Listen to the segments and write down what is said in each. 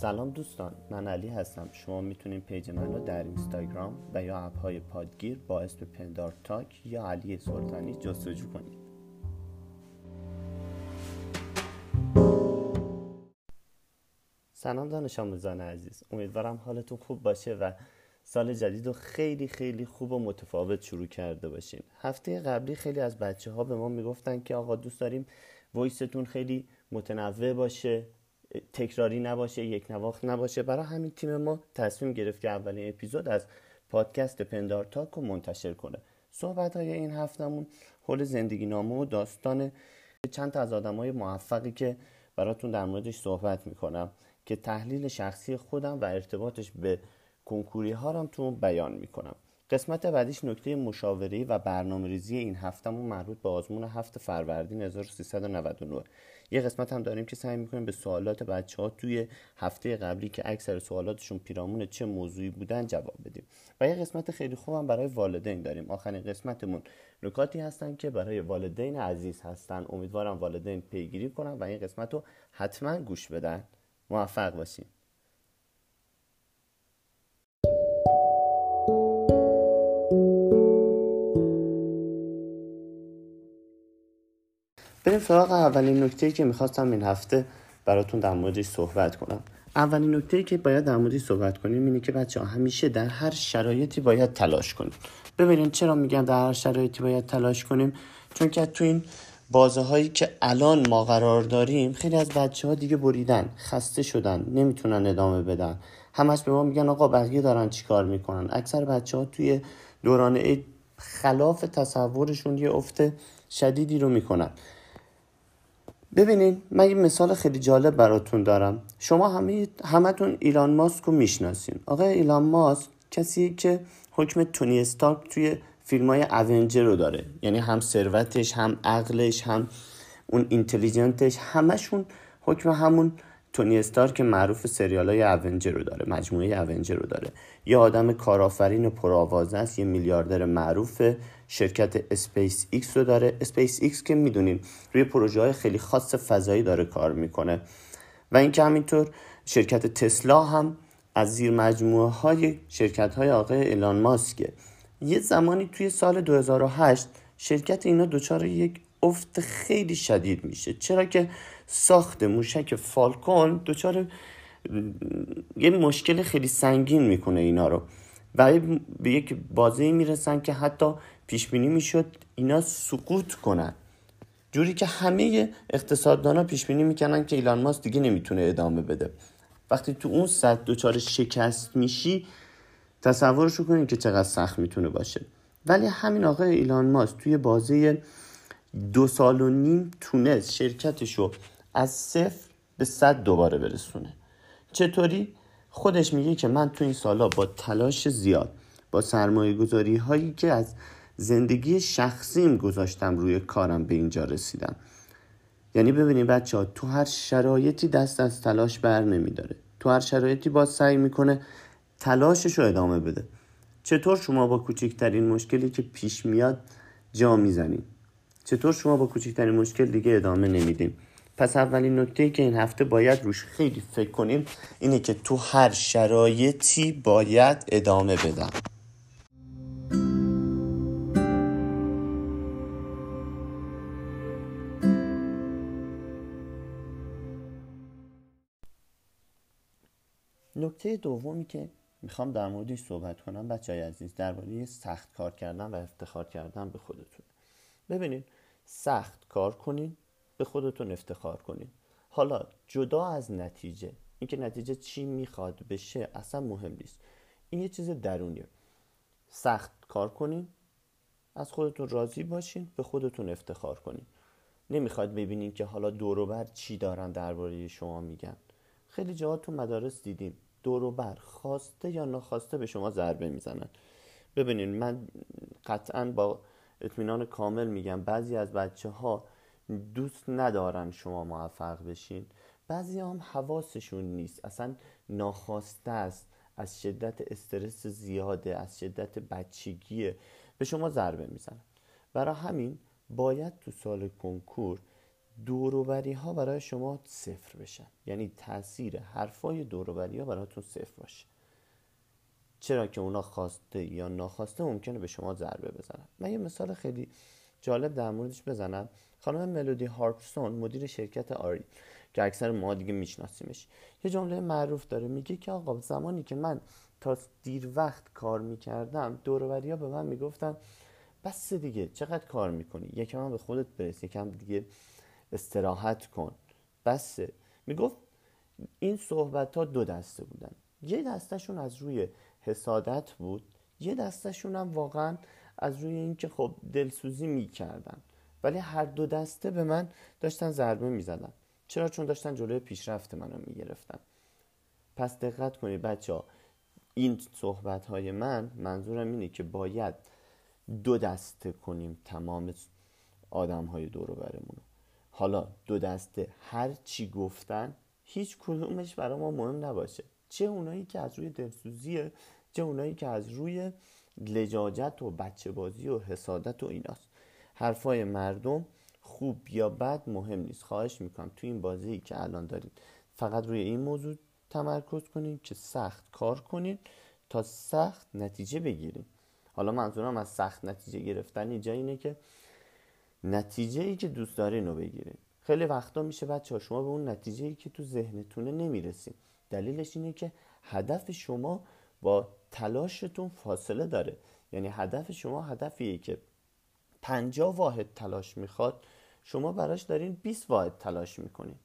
سلام دوستان من علی هستم. شما می‌تونید page من رو در اینستاگرام و یا app های پادگیر با اسم پندار تاک یا علی سلطانی جستجو کنید. سلام دانش آموزان عزیز. امیدوارم حالتون خوب باشه و سال جدید رو خیلی خیلی خوب و متفاوت شروع کرده باشین هفته قبلی خیلی از بچه ها به ما می‌گفتن که آقا دوست داریم وایستون خیلی متنوع باشه تکراری نباشه یک نواخت نباشه. برای همین تیم ما تصمیم گرفت که اولین اپیزود از پادکست پندار تاک رو منتشر کنه. صحبت های این هفتمون حول زندگی نامه و داستان چند تا از آدم های موفقی که براتون در موردش صحبت می‌کنم که تحلیل شخصی خودم و ارتباطش به کنکوری ها رو تو بیان می‌کنم. قسمت بعدیش نکته مشاوره و برنامه ریزی این هفتمون مربوط به آزمون هفت فروردین 1399 یه قسمت هم داریم که سعی می‌کنیم به سوالات بچه ها توی هفته قبلی که اکثر سوالاتشون پیرامون چه موضوعی بودن جواب بدیم. و یه قسمت خیلی خوبم برای والدین داریم. آخرین قسمتمون نکاتی هستن که برای والدین عزیز هستن. امیدوارم والدین پیگیری کنن و این قسمت رو حتما گوش بدن. موفق باشیم بریم سراغ اولین نکته که می‌خواستم این هفته براتون در موردش صحبت کنم. اولین نکته که باید در موردش صحبت کنیم اینه که بچه ها همیشه در هر شرایطی باید تلاش کنیم. ببینید چرا میگم در هر شرایطی باید تلاش کنیم؟ چون که تو این بازه هایی که الان ما قرار داریم خیلی از بچه ها دیگه بریدن خسته شدن نمی‌تونن ادامه بدن. همش به ما میگن آقا بقیه دارن چیکار می‌کنن؟ اکثر بچه ها توی دوران خلاف تصورشون یه افت شدیدی رو می‌کنن. ببینین من یه مثال خیلی جالب براتون دارم. شما همه همتون ایلان ماسک رو می‌شناسین. آقای ایلان ماسک کسی که حکم تونی استارک توی فیلم های اونجر رو داره. یعنی هم ثروتش هم عقلش هم اون اینتلیجنتش همشون حکم همون تونی استارک معروف سریال های اونجر رو داره مجموعه اونجر رو داره. یه آدم کارآفرین پرآوازه است یه میلیاردر معروف شرکت اسپیس ایکس رو داره. اسپیس ایکس که می‌دونین روی پروژه های خیلی خاص فضایی داره کار می‌کنه. و اینکه همینطور شرکت تسلا هم از زیر مجموعه های شرکت های آقای ایلان ماسکه. یه زمانی توی سال 2008 شرکت اینا دچار یک افت خیلی شدید میشه. چرا که ساخت موشک فالکون دچار یه مشکل خیلی سنگین می‌کنه اینا رو. و به یک بازه می‌رسن که حتی پیش بینی می‌شد اینا سقوط کنن. جوری که همه اقتصاددان ها پیش بینی می‌کنن که ایلان ماسک دیگه نمی‌تونه ادامه بده. وقتی تو اون صد دچار شکست میشی تصورش کنین که چقدر سخت می‌تونه باشه. ولی همین آقای ایلان ماسک توی بازه دو سال و نیم تونست شرکتش رو از صفر به صد دوباره برسونه. چطوری؟ خودش میگه که من تو این سالا با تلاش زیاد با سرمایه گذاری هایی که از زندگی شخصیم گذاشتم روی کارم به اینجا رسیدم. یعنی ببینید بچه ها تو هر شرایطی دست از تلاش بر نمیداره. تو هر شرایطی با سعی می‌کنه تلاشش رو ادامه بده. چطور شما با کوچکترین مشکلی که پیش میاد جا می‌زنید چطور شما با کوچکترین مشکل دیگه ادامه نمیدیم پس اولین نکته که این هفته باید روش خیلی فکر کنیم اینه که تو هر شرایطی باید ادامه بدم. نکته دومی که می‌خوام در موردش صحبت کنم بچه های عزیز درباره سخت کار کردن و افتخار کردن به خودتون. ببینید سخت کار کنین به خودتون افتخار کنین حالا جدا از نتیجه اینکه نتیجه چی می‌خواد بشه اصلا مهم نیست. این یه چیز درونیه. سخت کار کنین از خودتون راضی باشین به خودتون افتخار کنین نمی‌خواد ببینین که حالا دوروبر چی دارن درباره شما میگن. خیلی جاها تو مدارس دیدیم دوروبر خواسته یا ناخواسته به شما ضربه می‌زنن. ببینین من قطعا با اطمینان کامل میگم بعضی از بچه ها دوست ندارن شما موفق بشین. بعضی هم حواسشون نیست. اصلا ناخواسته است. از شدت استرس زیاده از شدت بچگیه. به شما ضربه می‌زنن. برای همین باید تو سال کنکور دوروبری ها برای شما صفر بشن. یعنی تاثیر حرفای دوروبری ها براتون صفر باشه. چرا که اونا خواسته یا ناخواسته ممکنه به شما ضربه بزنن. من یه مثال خیلی جالب در موردش بزنم. خانم ملودی هارپسون مدیر شرکت آری که اکثر ما دیگه میشناسیمش یه جمله معروف داره میگه که آقا زمانی که من تا دیر وقت کار می‌کردم دوروبری ها به من می‌گفتن بس دیگه چقدر کار می‌کنی؟ یکم به خودت برس یکم دیگه استراحت کن. بسه می‌گفت این صحبت ها دو دسته بودن. یه دستشون از روی حسادت بود یه دستشون هم واقعا از روی اینکه خب دلسوزی می‌کردن. ولی هر دو دسته به من داشتن ضربه می‌زدن. چرا؟ چون داشتن جلوی پیشرفت منو می‌گرفتن. پس دقت کنید بچه ها این صحبت های من منظورم اینه که باید دو دسته کنیم تمام آدم های دور برمون حالا دو دسته هر چی گفتن هیچ کدومش برای ما مهم نباشه. چه اونایی که از روی دلسوزیه چه اونایی که از روی لجاجت و بچه بازی و حسادت و ایناست. حرفای مردم خوب یا بد مهم نیست. خواهش می‌کنم تو این بازی که الان دارید فقط روی این موضوع تمرکز کنید که سخت کار کنید تا سخت نتیجه بگیرید حالا منظورم از سخت نتیجه گرفتن اینجا اینه که نتیجه ای که دوست دارین رو بگیرید خیلی وقتا میشه بچه شما به اون نتیجه ای که تو ذهنتونه نمی‌رسید دلیلش اینه که هدف شما با تلاشتون فاصله داره. یعنی هدف شما هدفیه که 50 واحد تلاش می‌خواد شما براش دارین 20 واحد تلاش می‌کنین.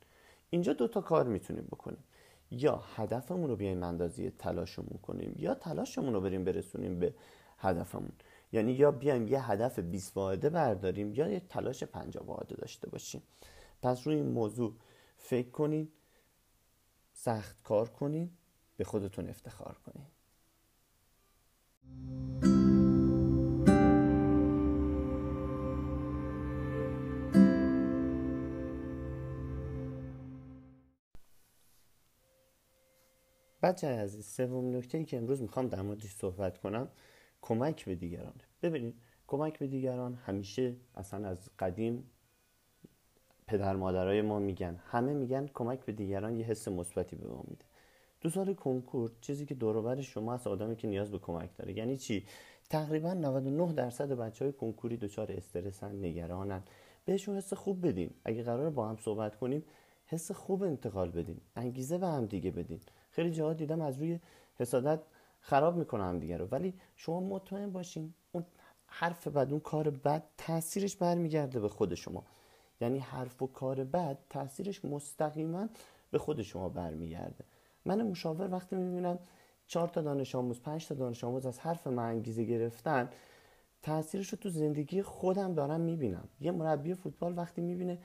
اینجا دوتا کار می‌تونیم بکنیم. یا هدفمون رو بیایم اندازی تلاشمون کنیم یا تلاشمون رو بریم برسونیم به هدفمون. یعنی یا بیایم یه هدف 20 واحده برداریم یا یه تلاش 50 واحده داشته باشیم. پس روی این موضوع فکر کنین سخت کار کنین به خودتون افتخار کنین. بچه عزیز سوم نکته ای که امروز می‌خوام در موردش صحبت کنم کمک به دیگرانه ببینید کمک به دیگران همیشه اصلا از قدیم پدر مادرای ما میگن. همه میگن کمک به دیگران یه حس مثبتی به ما میده. دو سال کنکور چیزی که دور شما از آدمی که نیاز به کمک داره. یعنی چی؟ تقریبا 99 درصد بچه های کنکوری دچار استرسن نگرانن. بهشون حس خوب بدین. اگه قرار با هم صحبت کنیم حس خوب انتقال بدین. انگیزه به هم دیگه بدین. خیلی جاها دیدم از روی حسادت خراب می‌کنه هم دیگه رو. ولی شما مطمئن باشین اون حرف بد اون کار بد تاثیرش برمیگرده به خود شما. یعنی حرف و کار بد تاثیرش مستقیما به خود شما برمیگرده. من مشاور وقتی می‌بینم چهار تا دانش آموز پنج تا دانش آموز از حرف من انگیزه گرفتن تاثیرش رو تو زندگی خودم دارم می‌بینم. یه مربی فوتبال وقتی می‌بینه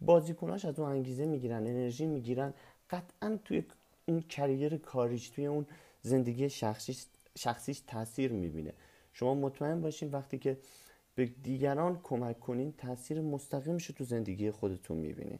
بازیکناش از اون انگیزه می‌گیرن انرژی می‌گیرن قطعا توی اون کریر کاریش توی اون زندگی شخصیش, شخصیش تاثیر می‌بینه. شما مطمئن باشین وقتی که به دیگران کمک کنین تاثیر مستقیمش تو زندگی خودتون می‌بینین.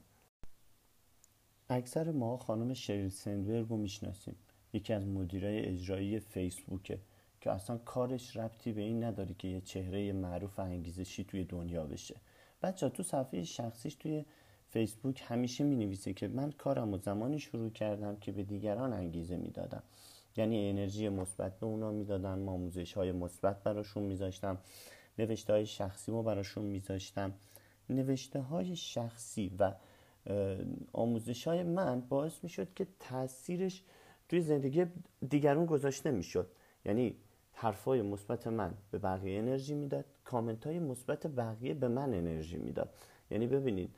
اکثر ما خانم شریل سندبرگ رو می‌شناسیم. یکی از مدیرای اجرایی فیسبوکه که اصلا کارش ربطی به این نداره که یه چهره معروف انگیزشی توی دنیا بشه. بچه تو صفحه شخصیش توی فیسبوک همیشه می نویسه که من کارم و زمانی شروع کردم که به دیگران انگیزه می‌دادم. یعنی انرژی مثبت به اونا می‌دادم آموزش های مثبت براشون میذاشتم نوشته های شخصی ما براشون میذاشتم. نوشته های شخصی و آموزش های من باعث می‌شد که تاثیرش توی زندگی دیگرون گذاشته می‌شد. یعنی حرفای مثبت من به بقیه انرژی می‌داد کامنت های مثبت بقیه به من انرژی می‌داد. یعنی ببینید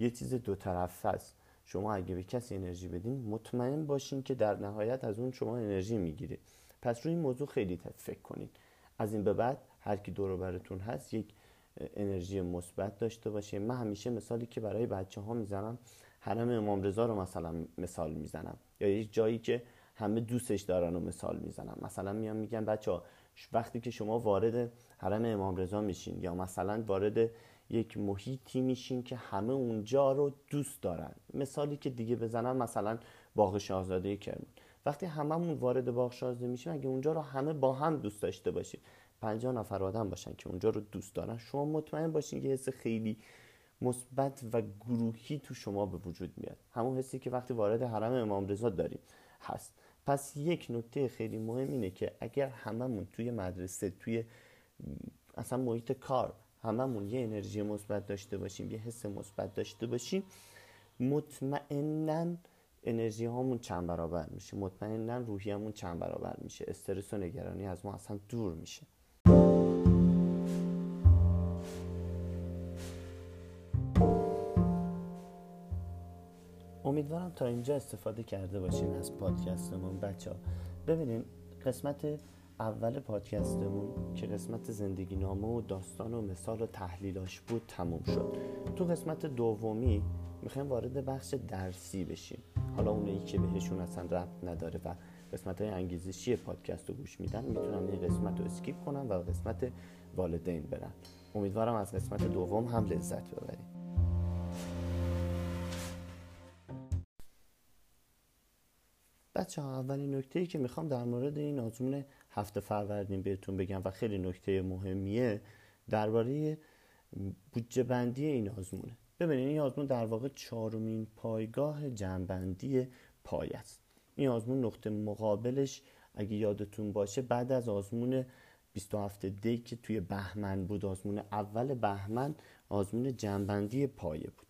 یه چیز دو طرف هست شما اگه به کسی انرژی بدین مطمئن باشین که در نهایت از اون شما انرژی می‌گیره. پس روی این موضوع خیلی فکر کنین. از این به بعد هر کی دور براتون هست یک انرژی مثبت داشته باشه. من همیشه مثالی که برای بچه ها می‌زنم حرم امام رضا رو مثلا مثال می‌زنم. یا یک جایی که همه دوستش دارن و مثال می‌زنم. مثلا میام میگن بچه ها وقتی که شما وارد حرم امام رضا میشین یا مثلا وارد یک محیطی میشین که همه اونجا رو دوست دارن. مثالی که دیگه بزنم مثلا باغ شاهزاده کرمون. وقتی هممون وارد باغ شاهزاده میشیم اگه اونجا رو همه با هم دوست داشته باشیم. 50 نفر آدم باشن که اونجا رو دوست دارن. شما مطمئن باشین که حس خیلی مثبت و گروهی تو شما به وجود میاد. همون حسی که وقتی وارد حرم امام رضا داریم هست. پس یک نکته خیلی مهم اینه که اگر هممون توی مدرسه توی اصلا محیط کار هممون یه انرژی مثبت داشته باشیم یه حس مثبت داشته باشیم مطمئنا انرژی هامون چند برابر میشه. مطمئنا روحیمون چند برابر میشه. استرس و نگرانی از ما اصلا دور میشه. امیدوارم تا اینجا استفاده کرده باشین از پادکستمون. بچه ها ببینین قسمت اول پادکستمون که قسمت زندگی نامه و داستان و مثال و تحلیلاش بود تموم شد. تو قسمت دومی می‌خوایم وارد بخش درسی بشیم. حالا اونایی که بهشون اصلا ربط نداره و قسمت های انگیزشی پادکست رو گوش میدن می‌تونن این قسمت رو اسکیپ کنن و قسمت والدین برن. امیدوارم از قسمت دوم هم لذت ببریم. بچه ها اولین نکته ای که می‌خوام در مورد این آزمون هفته فروردین بهتون بگم و خیلی نکته مهمیه درباره بودجه بندی این آزمونه. ببینید این آزمون در واقع چهارمین پایگاه جنبندی پای است. این آزمون نقطه مقابلش اگه یادتون باشه بعد از آزمون 27 دی که توی بهمن بود آزمون اول بهمن آزمون جنبندی پایه بود.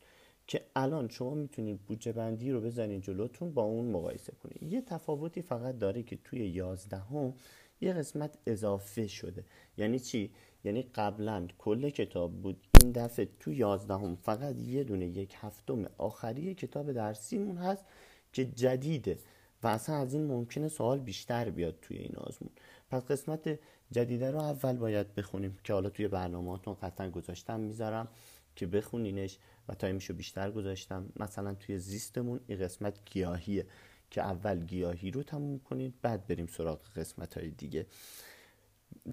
که الان شما می‌تونید بودجه بندی رو بزنید جلوتون با اون مقایسه کنید. یه تفاوتی فقط داره که توی یازدهم یه قسمت اضافه شده. یعنی چی؟ یعنی قبلا کل کتاب بود. این دفعه تو یازدهم فقط یه دونه یک هفتم آخری کتاب درسیمون هست که جدیده و اصلا از این ممکنه سوال بیشتر بیاد توی این آزمون. پس قسمت جدیده رو اول باید بخونیم که حالا توی برنامهاتون قطعا گذاشتم می‌ذارم که بخونینش و تایمشو بیشتر گذاشتم. مثلا توی زیستمون این قسمت گیاهیه. که اول گیاهی رو تموم کنید بعد بریم سراغ قسمت های دیگه.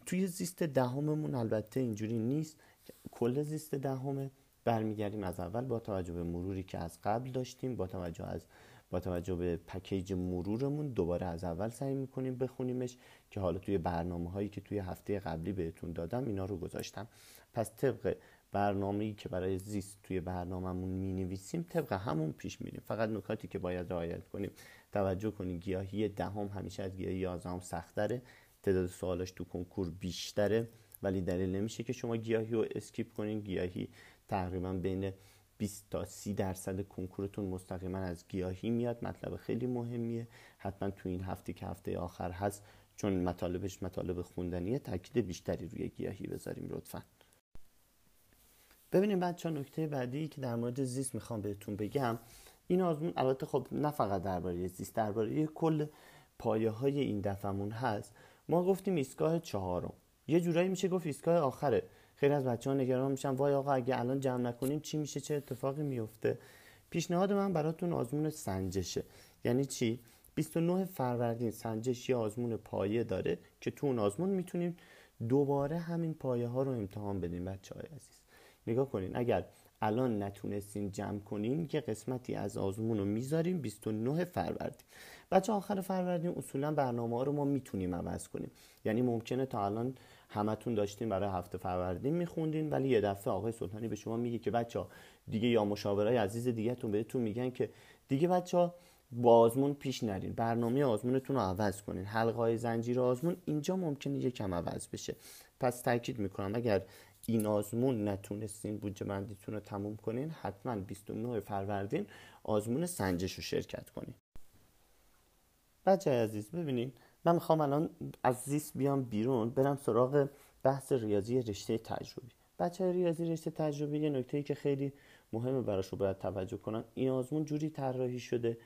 توی زیست دهممون البته اینجوری نیست کل زیست دهمه. برمیگردیم از اول با توجه به مروری که از قبل داشتیم با توجه از با توجه به پکیج مرورمون دوباره از اول سعی می‌کنیم بخونیمش که حالا توی برنامه هایی که توی هفته قبلی بهتون دادم اینا رو گذاشتم. پس طبق برنامه‌ای که برای زیست توی برنامهمون می نویسیم طبق همون پیش میریم. فقط نکاتی که باید رعایت کنیم توجه کنید گیاهی دهم همیشه از گیاهی یازدهم سختره. تعداد سوالش تو کنکور بیشتره. ولی دلیل نمیشه که شما گیاهی رو اسکیپ کنین. گیاهی تقریبا بین 20 تا 30 درصد کنکورتون مستقیما از گیاهی میاد. مطلب خیلی مهمیه. حتما تو این هفته که هفته آخر هست. چون مطالبش مطالب خوندنیه تاکید بیشتری روی گیاهی بذاریم لطفا. ببینیم بچه نکته بعدی که در مورد زیست می‌خوام بهتون بگم. این آزمون البته خب نه فقط درباره زیست درباره کل پایه های این دفعمون هست. ما گفتیم ایستگاه چهارم. یه جورایی میشه گفت ایستگاه آخره. خیلی از بچه ها نگران میشن وای آقا اگه الان جمع نکنیم چی میشه چه اتفاقی میفته؟ پیشنهاد من براتون آزمون سنجشه. یعنی چی؟ 29 فروردین سنجش یه آزمون پایه داره که تو اون آزمون می‌تونیم دوباره همین پایه ها رو امتحان بدیم بچه های عزیز. نگاه کنین اگر الان نتونستین جمع کنین که قسمتی از آزمون رو می‌ذاریم 29 فروردین. بچه آخر فروردین اصولا برنامه ها رو ما می‌تونیم عوض کنیم. یعنی ممکنه تا الان همتون داشتین برای هفته فروردین میخوندین ولی یه دفعه آقای سلطانی به شما میگه که بچه دیگه یا مشاورای عزیز دیگهتون بهتون میگن که دیگه بچه با آزمون پیش نرین. برنامه آزمونتون رو عوض کنین. حلقه های زنجیر آزمون اینجا ممکنه یکم عوض بشه. پس تاکید می‌کنم اگر این آزمون نتونستین بودجه بندیتون رو تموم کنین حتما 29 فروردین آزمون سنجش رو شرکت کنین. بچه عزیز ببینین من می‌خوام الان از زیست بیام بیرون برم سراغ بحث ریاضی رشته تجربی. بچه ریاضی رشته تجربی یه نکته که خیلی مهمه براش رو باید توجه کنن. این آزمون جوری طراحی شده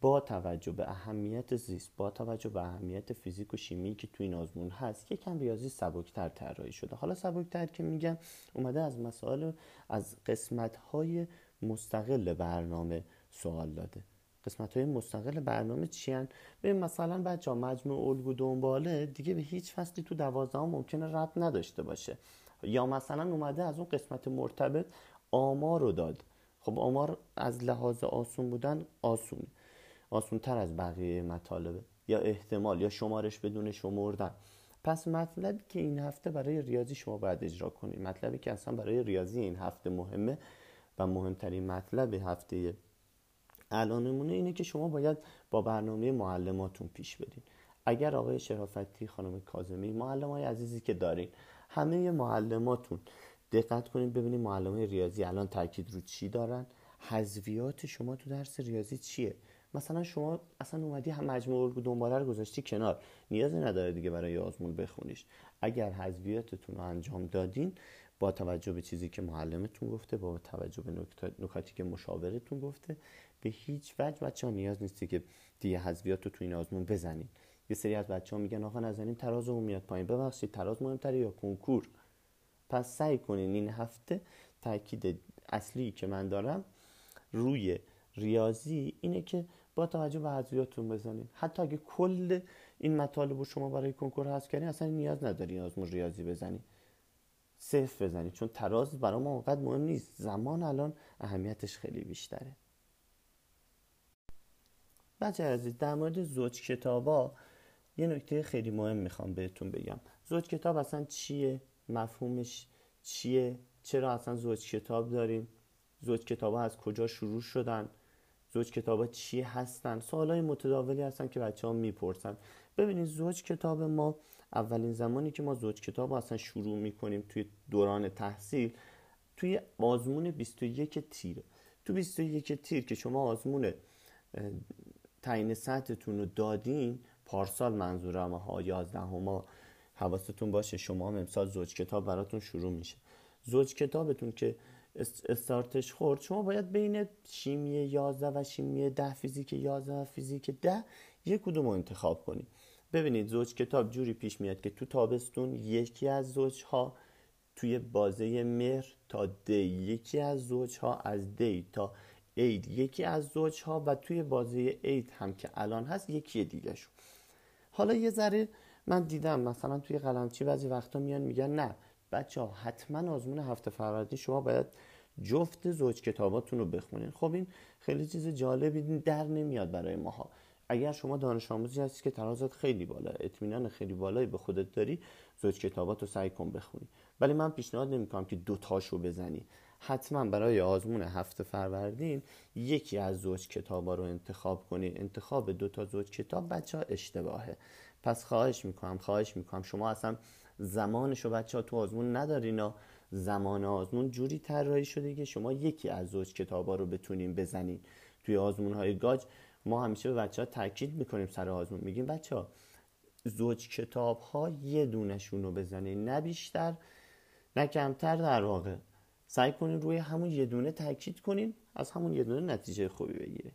با توجه به اهمیت زیست با توجه به اهمیت فیزیک و شیمی که تو این آزمون هست یکم ریاضی سبکتر طراحی شده. حالا سبکتر که میگم اومده از مسائل از قسمت های مستقل برنامه سوال داده. قسمت های مستقل برنامه چی هن؟ ببین مثلا بچه ها مجموع الگو دنباله دیگه به هیچ فصلی تو دوازده ممکنه رب نداشته باشه. یا مثلا اومده از اون قسمت مرتبط آمار رو داد. خب آمار از لحاظ آسون بودن آسونه. آسون تر از بقیه مطالبه. یا احتمال یا شمارش بدون شمردن. پس مطلبی که این هفته برای ریاضی شما باید اجرا کنید. مطلبی که اصلا برای ریاضی این هفته مهمه و مهمترین مطلب هفته الانمونه اینه که شما باید با برنامه معلماتون پیش برین اگر آقای شرافتی خانم کازمی معلم های عزیزی که دارین همه معلماتون دقت کنید ببینید معلم ریاضی الان تاکید رو چی دارن. حذویات شما تو درس ریاضی چیه؟ مثلا شما اصلا اومدی هم مجموع دنباله رو گذاشتی کنار. نیازی نداره دیگه برای آزمون بخونیش. اگر حذویاتتون رو انجام دادین با توجه به چیزی که معلمتون گفته با توجه به نکاتی که مشاورتون گفته به هیچ وجه بچه ها نیاز نیستی که دیگه حذویات رو تو این آزمون بزنین. یه سری از بچه ها میگن آقا نزنین تراز اون میاد پایین. ببخشید تراز مهمتره یا کنکور؟ پس سعی کنین این هفته تاکید اصلی که من دارم روی ریاضی اینه که با توجه به حذفیاتتون بزنین. حتی اگه کل این مطالب رو شما برای کنکور حذف کردین اصلا نیاز نداری آزمون ریاضی بزنی. صفر بزنید چون تراز برای ما اونقدر مهم نیست. زمان الان اهمیتش خیلی بیشتره. بچه عزیز در مورد زوج کتابا یه نکته خیلی مهم می‌خوام بهتون بگم. زوج کتاب اصلا چیه؟ مفهومش چیه؟ چرا اصلا زوج کتاب داریم؟ زوج کتاب ها از کجا شروع شدن؟ زوج کتاب چی هستن؟ سوال های متداولی هستن که بچه ها می‌پرسن. ببینید زوج کتاب ما اولین زمانی که ما زوج کتاب اصلا شروع می‌کنیم توی دوران تحصیل توی آزمون 21 تیره تو 21 تیر که شما آزمون تعیین سطحتون رو دادین پارسال منظورم ها 11 ما حواستون باشه شما هم امسال زوج کتاب براتون شروع میشه. زوج کتابتون که استارتش خورد. شما باید بین شیمی 11 و شیمی 10 فیزیک 11 و فیزیک 10 یک کدوم رو انتخاب کنید. ببینید زوج کتاب جوری پیش میاد که تو تابستون یکی از زوج ها توی بازه مهر تا دی یکی از زوج ها از دی تا اید یکی از زوج ها و توی بازه اید هم که الان هست یکی دیگه شو. حالا یه ذره من دیدم مثلا توی قلمچی بعضی وقتا میان میگن نه بچه ها حتما آزمون هفته فروردین شما باید جفت زوج کتاباتون رو بخونین. خب این خیلی چیز جالبی در نمیاد برای ماها. اگر شما دانش آموزی هستی که ترازت خیلی بالا اطمینان خیلی بالایی به خودت داری زوج کتابات رو سعی کن بخونی. ولی من پیشنهاد نمی‌کنم که دوتاشو بزنی. حتما برای آزمون هفته فروردین یکی از زوج کتابا رو انتخاب کنی. انتخاب دو تا زوج کتاب بچه ها اشتباهه. پس خواهش می‌کنم خواهش می‌کنم. شما اصلا زمانش رو بچه ها تو آزمون ندارین و زمان آزمون جوری طراحی شده که شما یکی از زوج کتابا رو بتونین بزنین توی آزمون های گاج. ما همیشه به بچه ها تاکید می‌کنیم سر آزمون. میگیم بچه ها زوج کتاب ها یه دونشون رو بزنین. نه بیشتر نه کمتر در واقع. سعی کنین روی همون یه دونه تاکید کنین از همون یه دونه نتیجه خوبی بگیره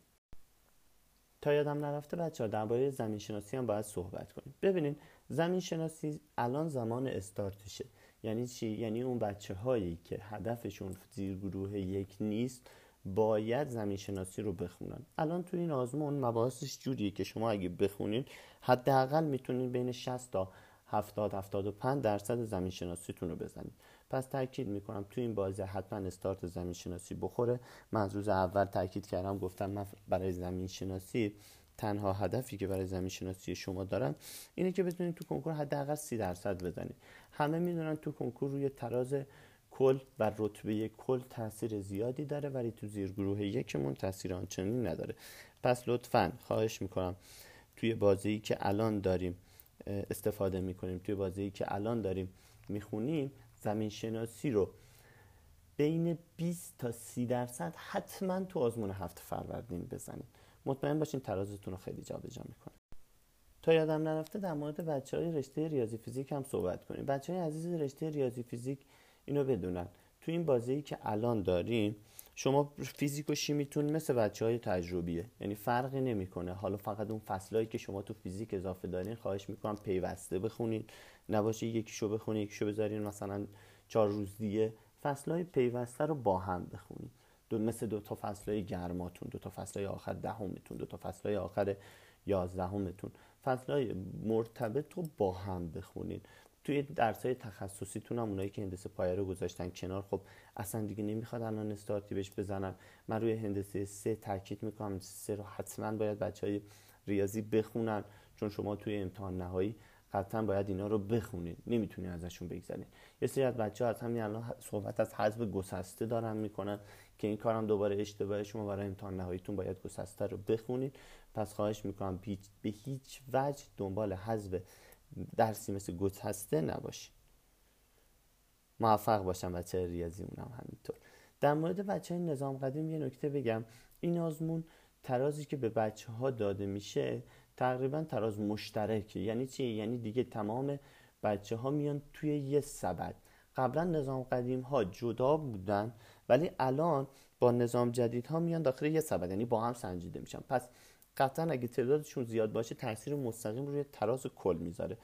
تا یادم نرفته بچه ها درباره زمین شناسی هم باید صحبت کنیم. ببینین زمین شناسی الان زمان استارتشه. یعنی چی؟ یعنی اون بچه هایی که هدفشون زیر گروه یک نیست باید زمین شناسی رو بخونن. الان تو این آزمون مباحثش جوریه که شما اگه بخونین حداقل می‌تونین بین 60 تا 70 75 درصد زمین شناسیتون رو بزنید پس تاکید می‌کنم تو این بازی حتما استارت زمین شناسی بخوره. من روز اول تاکید کردم گفتم من برای زمین شناسی تنها هدفی که برای زمین شناسی شما دارم اینه که بتونید تو کنکور حداقل 30 درصد بزنید. همه می‌دونن تو کنکور روی تراز کل و رتبه کل تاثیر زیادی داره ولی تو زیر گروه یکمون تاثیر آنچنانی نداره. پس لطفا خواهش می‌کنم توی بازی که الان داریم استفاده می‌کنیم توی بازی که الان داریم می‌خونیم زمین شناسی رو بین 20 تا 30 درصد حتما تو آزمون هفت فروردین بزنید. مطمئن باشین ترازتون رو خیلی جابجا می‌کنه. تا یادم نرفته در مورد بچه های رشته ریاضی فیزیک هم صحبت کنیم. بچه های عزیز رشته ریاضی فیزیک اینو بدونن. تو این بازی که الان داریم شما فیزیک و شیمیتون مثل بچه های تجربیه. یعنی فرقی نمی‌کنه. حالا فقط اون فصلهایی که شما تو فیزیک اضافه دارین خواهش می‌کنم پیوسته بخونید نباشه یکیشو بخونید یکیشو بذارین مثلا چهار روز دیگه. فصلهای پیوسته رو با هم بخونید دو مثل دو تا فصلهای گرماتون دو تا فصلهای آخر دهمتون دو تا فصلهای آخر یازدهمتون. فصلهای مرتبط رو با هم بخونید توی درس های تخصصیتون هم اونایی که هندسه پایه رو گذاشتن کنار خب اصلا دیگه نمی‌خواد الان استارتی بهش بزنن. من روی هندسه سه تاکید می‌کنم سه رو حتما باید بچه ریاضی بخونن چون شما توی امتحان نهایی قطعا باید اینا رو بخونید. نمی‌تونی ازشون بگذرید. یه سری از بچه ها از همین الان صحبت از حذف گسسته دارن می‌کنن که این کارم دوباره اشتباه شما برای امتحان نهاییتون باید گسسته رو بخونید. پس خواهش می‌کنم به هیچ وجه دنبال حذف درسی مثل گسسته نباشید. موفق باشم بچه ریاضی اونم همینطور. در مورد بچه نظام قدیم یه نکته بگم. این آزمون ترازی که به بچه ها داده میشه تقریبا تراز مشترکه. یعنی چی؟ یعنی دیگه تمام بچه ها میان توی یه سبد. قبلا نظام قدیم ها جدا بودن ولی الان با نظام جدید ها میان داخل یه سبد یعنی با هم سنجیده میشن. پس قطعا اگه تعدادشون زیاد باشه تاثیر مستقیم روی تراز کل می‌ذاره.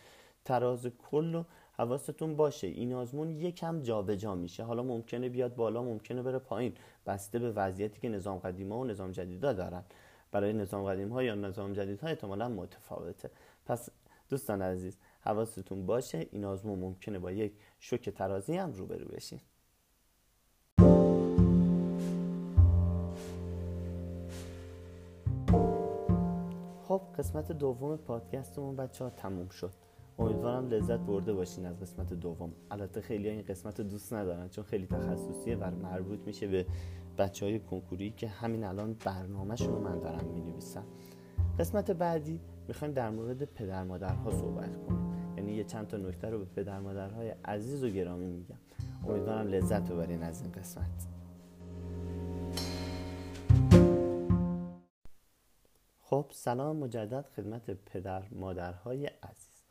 تراز کل رو حواستون باشه. این آزمون یکم جابجا جا میشه. حالا ممکنه بیاد بالا ممکنه بره پایین. بسته به وضعیتی که نظام قدیم ها و نظام جدیدا دارن. برای نظام قدیم ها یا نظام جدید ها احتمالا متفاوته. پس دوستان عزیز حواستون باشه این آزمون ممکنه با یک شوک ترازی هم روبرو بشین. خب قسمت دوم پادکستمون بچه ها تموم شد. امیدوارم لذت برده باشین از قسمت دوم. البته خیلی این قسمت دوست ندارن چون خیلی تخصصیه و مربوط میشه به بچه های کنکوری که همین الان برنامهشون رو من دارم می نویسم قسمت بعدی می‌خوایم در مورد پدر مادرها صحبت کنیم. یعنی یه چند تا نکته رو به پدر مادرهای عزیز و گرامی میگم. امیدوارم لذت ببرین از این قسمت. خب سلام مجدد خدمت پدر مادرهای عزیز.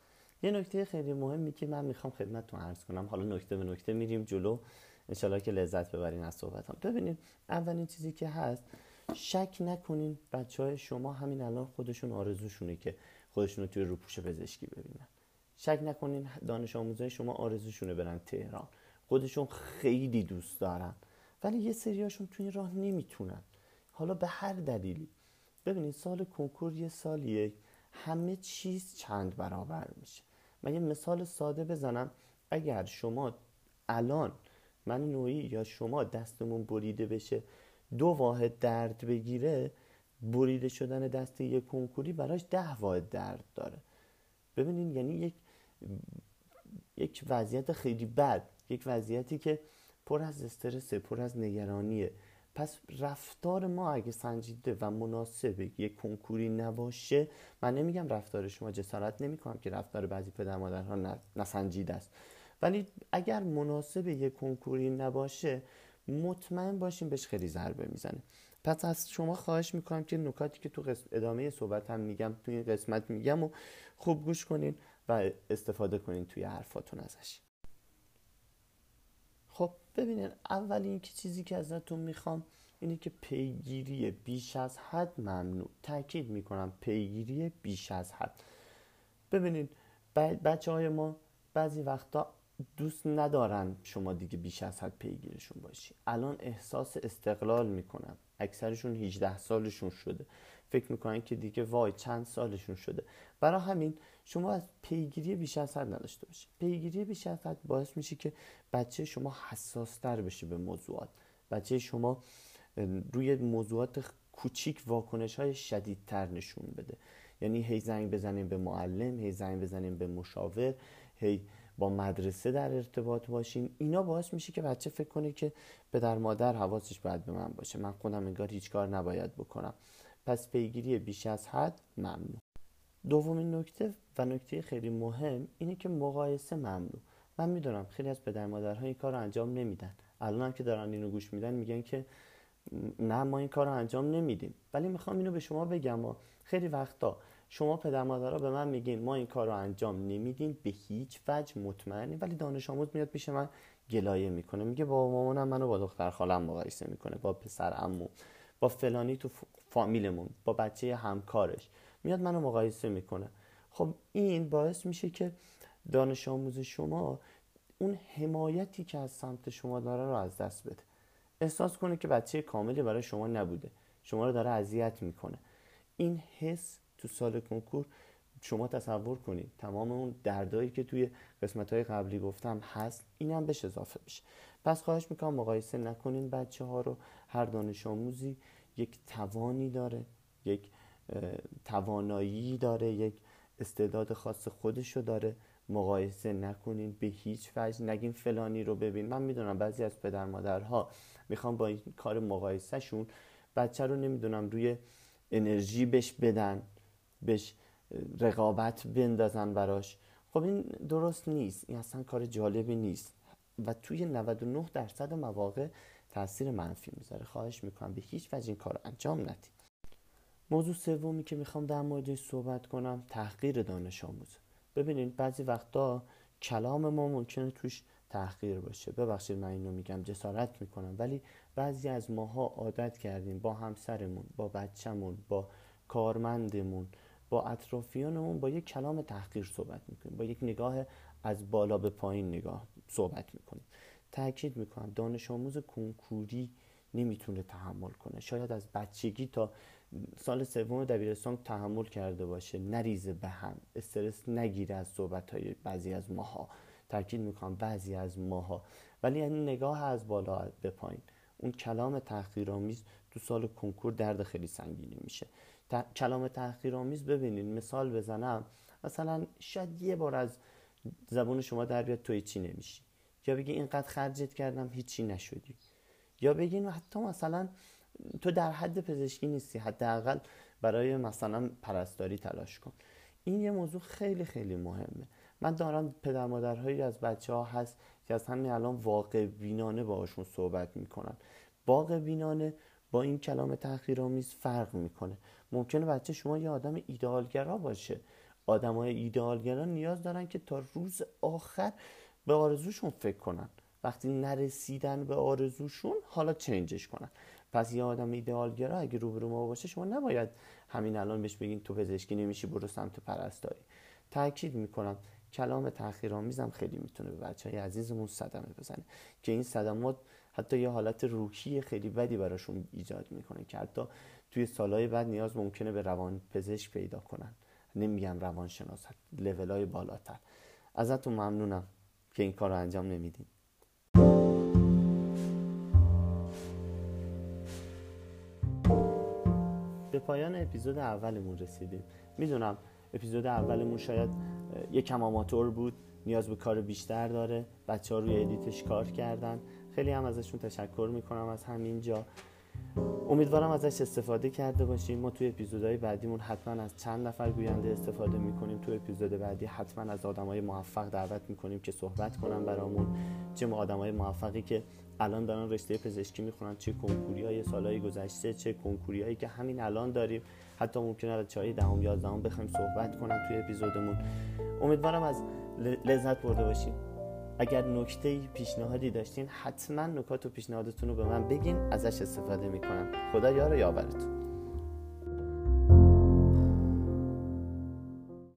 یه نکته خیلی مهمی که من می‌خوام خدمتتون عرض کنم. حالا نکته به نکته میریم جلو. انشالله که لذت ببرین از صحبت هم ببینید اولین چیزی که هست شک نکنین بچه های شما همین الان خودشون آرزوشونه که خودشون رو توی روپوش پزشکی ببینن. شک نکنین دانش آموزای شما آرزوشونه برن تهران. خودشون خیلی دوست دارن. ولی یه سریاشون توی راه نمی‌تونن. حالا به هر دلیلی. ببینید سال کنکور یه سالیه. همه چیز چند برابر میشه. من یه مثال ساده بزنم. اگر شما الان من نوعی یا شما دستمون بریده بشه دو واحد درد بگیره بریده شدن دست یک کنکوری براش ده واحد درد داره. ببینین یعنی یک یک وضعیت خیلی بد یک وضعیتی که پر از استرس پر از نگرانیه. پس رفتار ما اگه سنجیده و مناسب یک کنکوری نباشه من نمیگم رفتار شما جسارت نمی‌کنم که رفتار بعضی پدر مادرها نسنجیده است. ولی اگر مناسب یک کنکوری نباشه مطمئن باشیم بهش خیلی ضربه می‌زنه. پس از شما خواهش می‌کنم که نکاتی که تو ادامه صحبت هم میگم توی این قسمت میگم و خوب گوش کنین و استفاده کنین توی حرفاتون ازش. خب ببینین اولین که چیزی که ازتون می‌خوام اینه که پیگیری بیش از حد ممنوع. تاکید می‌کنم پیگیری بیش از حد. ببینید بچه های ما بعضی وقتا دوست ندارن شما دیگه بیش از حد پیگیرشون باشی. الان احساس استقلال می‌کنن. اکثرشون 18 سالشون شده. فکر می‌کنن که دیگه وای چند سالشون شده. برای همین شما از پیگیری بیش از حد نداشته باشید پیگیری بیش از حد باعث میشه که بچه شما حساس تر بشه به موضوعات. بچه شما روی موضوعات کوچیک واکنش های شدیدتر نشون بده. یعنی هی زنگ بزنیم به معلم هی زنگ بزنیم به مشاور هی با مدرسه در ارتباط باشیم. اینا باعث میشه که بچه فکر کنه که پدر مادر حواسش باید به من باشه. من خودم انگار هیچ کار نباید بکنم. پس پیگیری بیش از حد ممنوع. دومین نکته و نکته خیلی مهم اینه که مقایسه ممنوع. من می‌دونم خیلی از پدر مادرها این کار انجام نمیدن. الان هم که دارن اینو گوش میدن میگن که نه ما این کار انجام نمیدیم. ولی می‌خوام اینو به شما بگم خیلی وقتا شما پدر مادرها به من میگین ما این کار رو انجام نمیدیم به هیچ وجه مطمئنی. ولی دانش آموز میاد پیش من گلایه می‌کنه. میگه با مامانم منو با دختر خالم مقایسه می‌کنه. با پسر عمو با فلانی تو فامیلمون با بچه همکارش. میاد منو مقایسه می‌کنه. خب این باعث میشه که دانش آموز شما اون حمایتی که از سمت شما داره رو از دست بده. احساس کنه که بچه کاملی برای شما نبوده. شما رو داره اذیت می‌کنه. این حس تو سال کنکور شما تصور کنید تمام اون دردایی که توی قسمت های قبلی گفتم هست این هم بهش اضافه بشه. پس خواهش می‌کنم مقایسه نکنین بچه ها رو. هر دانش آموزی یک توانی داره یک توانایی داره یک استعداد خاص خودشو داره. مقایسه نکنین به هیچ وجه نگین فلانی رو ببین. من می‌دونم بعضی از پدر مادرها می‌خوام با این کار مقایسهشون بچه رو نمی‌دونم روی انرژی بهش بدن. بهش رقابت بندازن براش. خب این درست نیست. این اصلا کار جالبی نیست. و توی 99 درصد مواقع تاثیر منفی می‌ذاره. خواهش می‌کنم. به هیچ وجه این کار انجام ندید. موضوع سومی که می‌خوام در موردش صحبت کنم تحقیر دانش آموز. ببینید بعضی وقتا کلام ما ممکنه توش تحقیر باشه. ببخشید من اینو میگم جسارت می‌کنم. ولی بعضی از ماها عادت کردیم با همسرمون با بچهمون با کارمندمون با اطرافیانمون با یک کلام تحقیر صحبت می‌کنیم. با یک نگاه از بالا به پایین نگاه صحبت می‌کنیم. تاکید می‌کنم دانش آموز کنکوری نمی‌تونه تحمل کنه. شاید از بچگی تا سال سوم دبیرستان تحمل کرده باشه. نریزه به هم. استرس نگیره از صحبت های بعضی از ماها. تاکید می‌کنم بعضی از ماها. ولی این نگاه از بالا به پایین. اون کلام تحقیرآمیز تو سال کنکور درد خیلی سنگینی میشه. کلام تحقیرآمیز ببینید مثال بزنم. مثلا شاید یه بار از زبون شما در بیاد توی چی نمیشی. یا بگی اینقدر خرجت کردم هیچی نشدی. یا بگین حتی مثلا تو در حد پزشکی نیستی حداقل برای مثلا پرستاری تلاش کن. این یه موضوع خیلی خیلی مهمه. من دارم پدر مادرهایی از بچه ها هست که از همین الان واقع بینانه باشون صحبت می‌کنن. واقع بینانه با این کلام تحقیرآمیز فرق می‌کنه. ممکنه بچه شما یه آدم ایدئالگرا باشه. آدمای ایدئالگرا نیاز دارن که تا روز آخر به آرزوشون فکر کنن. وقتی نرسیدن به آرزوشون حالا چنجش کنن. پس یه آدم ایدئالگرا اگه روبرو ما باشه شما نباید همین الان بهش بگین تو پزشکی نمیشی برو سمت پرستاری. تاکید می‌کنم. کلام تحقیرآمیزم خیلی می‌تونه به بچه های عزیزمون صدمه بزنه. که این صدمات حتی یه حالت روحی خیلی بدی براشون ایجاد می‌کنه که حتی توی سالهای بعد نیاز ممکنه به روان پزشک پیدا کنن. نمیگم روانشناس لول های بالاتر. ازتون ممنونم که این کار رو انجام نمیدین. به پایان اپیزود اولمون رسیدیم. می‌دونم اپیزود اولمون شاید یکم آماتور بود نیاز به کار بیشتر داره بچه ها روی ادیتش کار کردن. خیلی هم ازشون تشکر می‌کنم از همینجا. امیدوارم ازش استفاده کرده باشیم. ما توی اپیزودهای بعدیمون حتما از چند نفر گوینده استفاده می‌کنیم. توی اپیزود بعدی حتما از آدمای موفق دعوت می‌کنیم که صحبت کنن برامون. چه آدمای موفقی که الان دارن رشته پزشکی می‌خونن چه کنکوری های سالهای گذشته چه کنکوری هایی که همین الان داریم. حتی ممکنه از چای دهم یازدهم بخوایم صحبت کنن توی اپیزودمون. امیدوارم از لذت برده باشیم. اگر نکته پیشنهادی داشتین حتما نکات و پیشنهادتون رو به من بگین ازش استفاده می‌کنم. خدا یار یاورتون.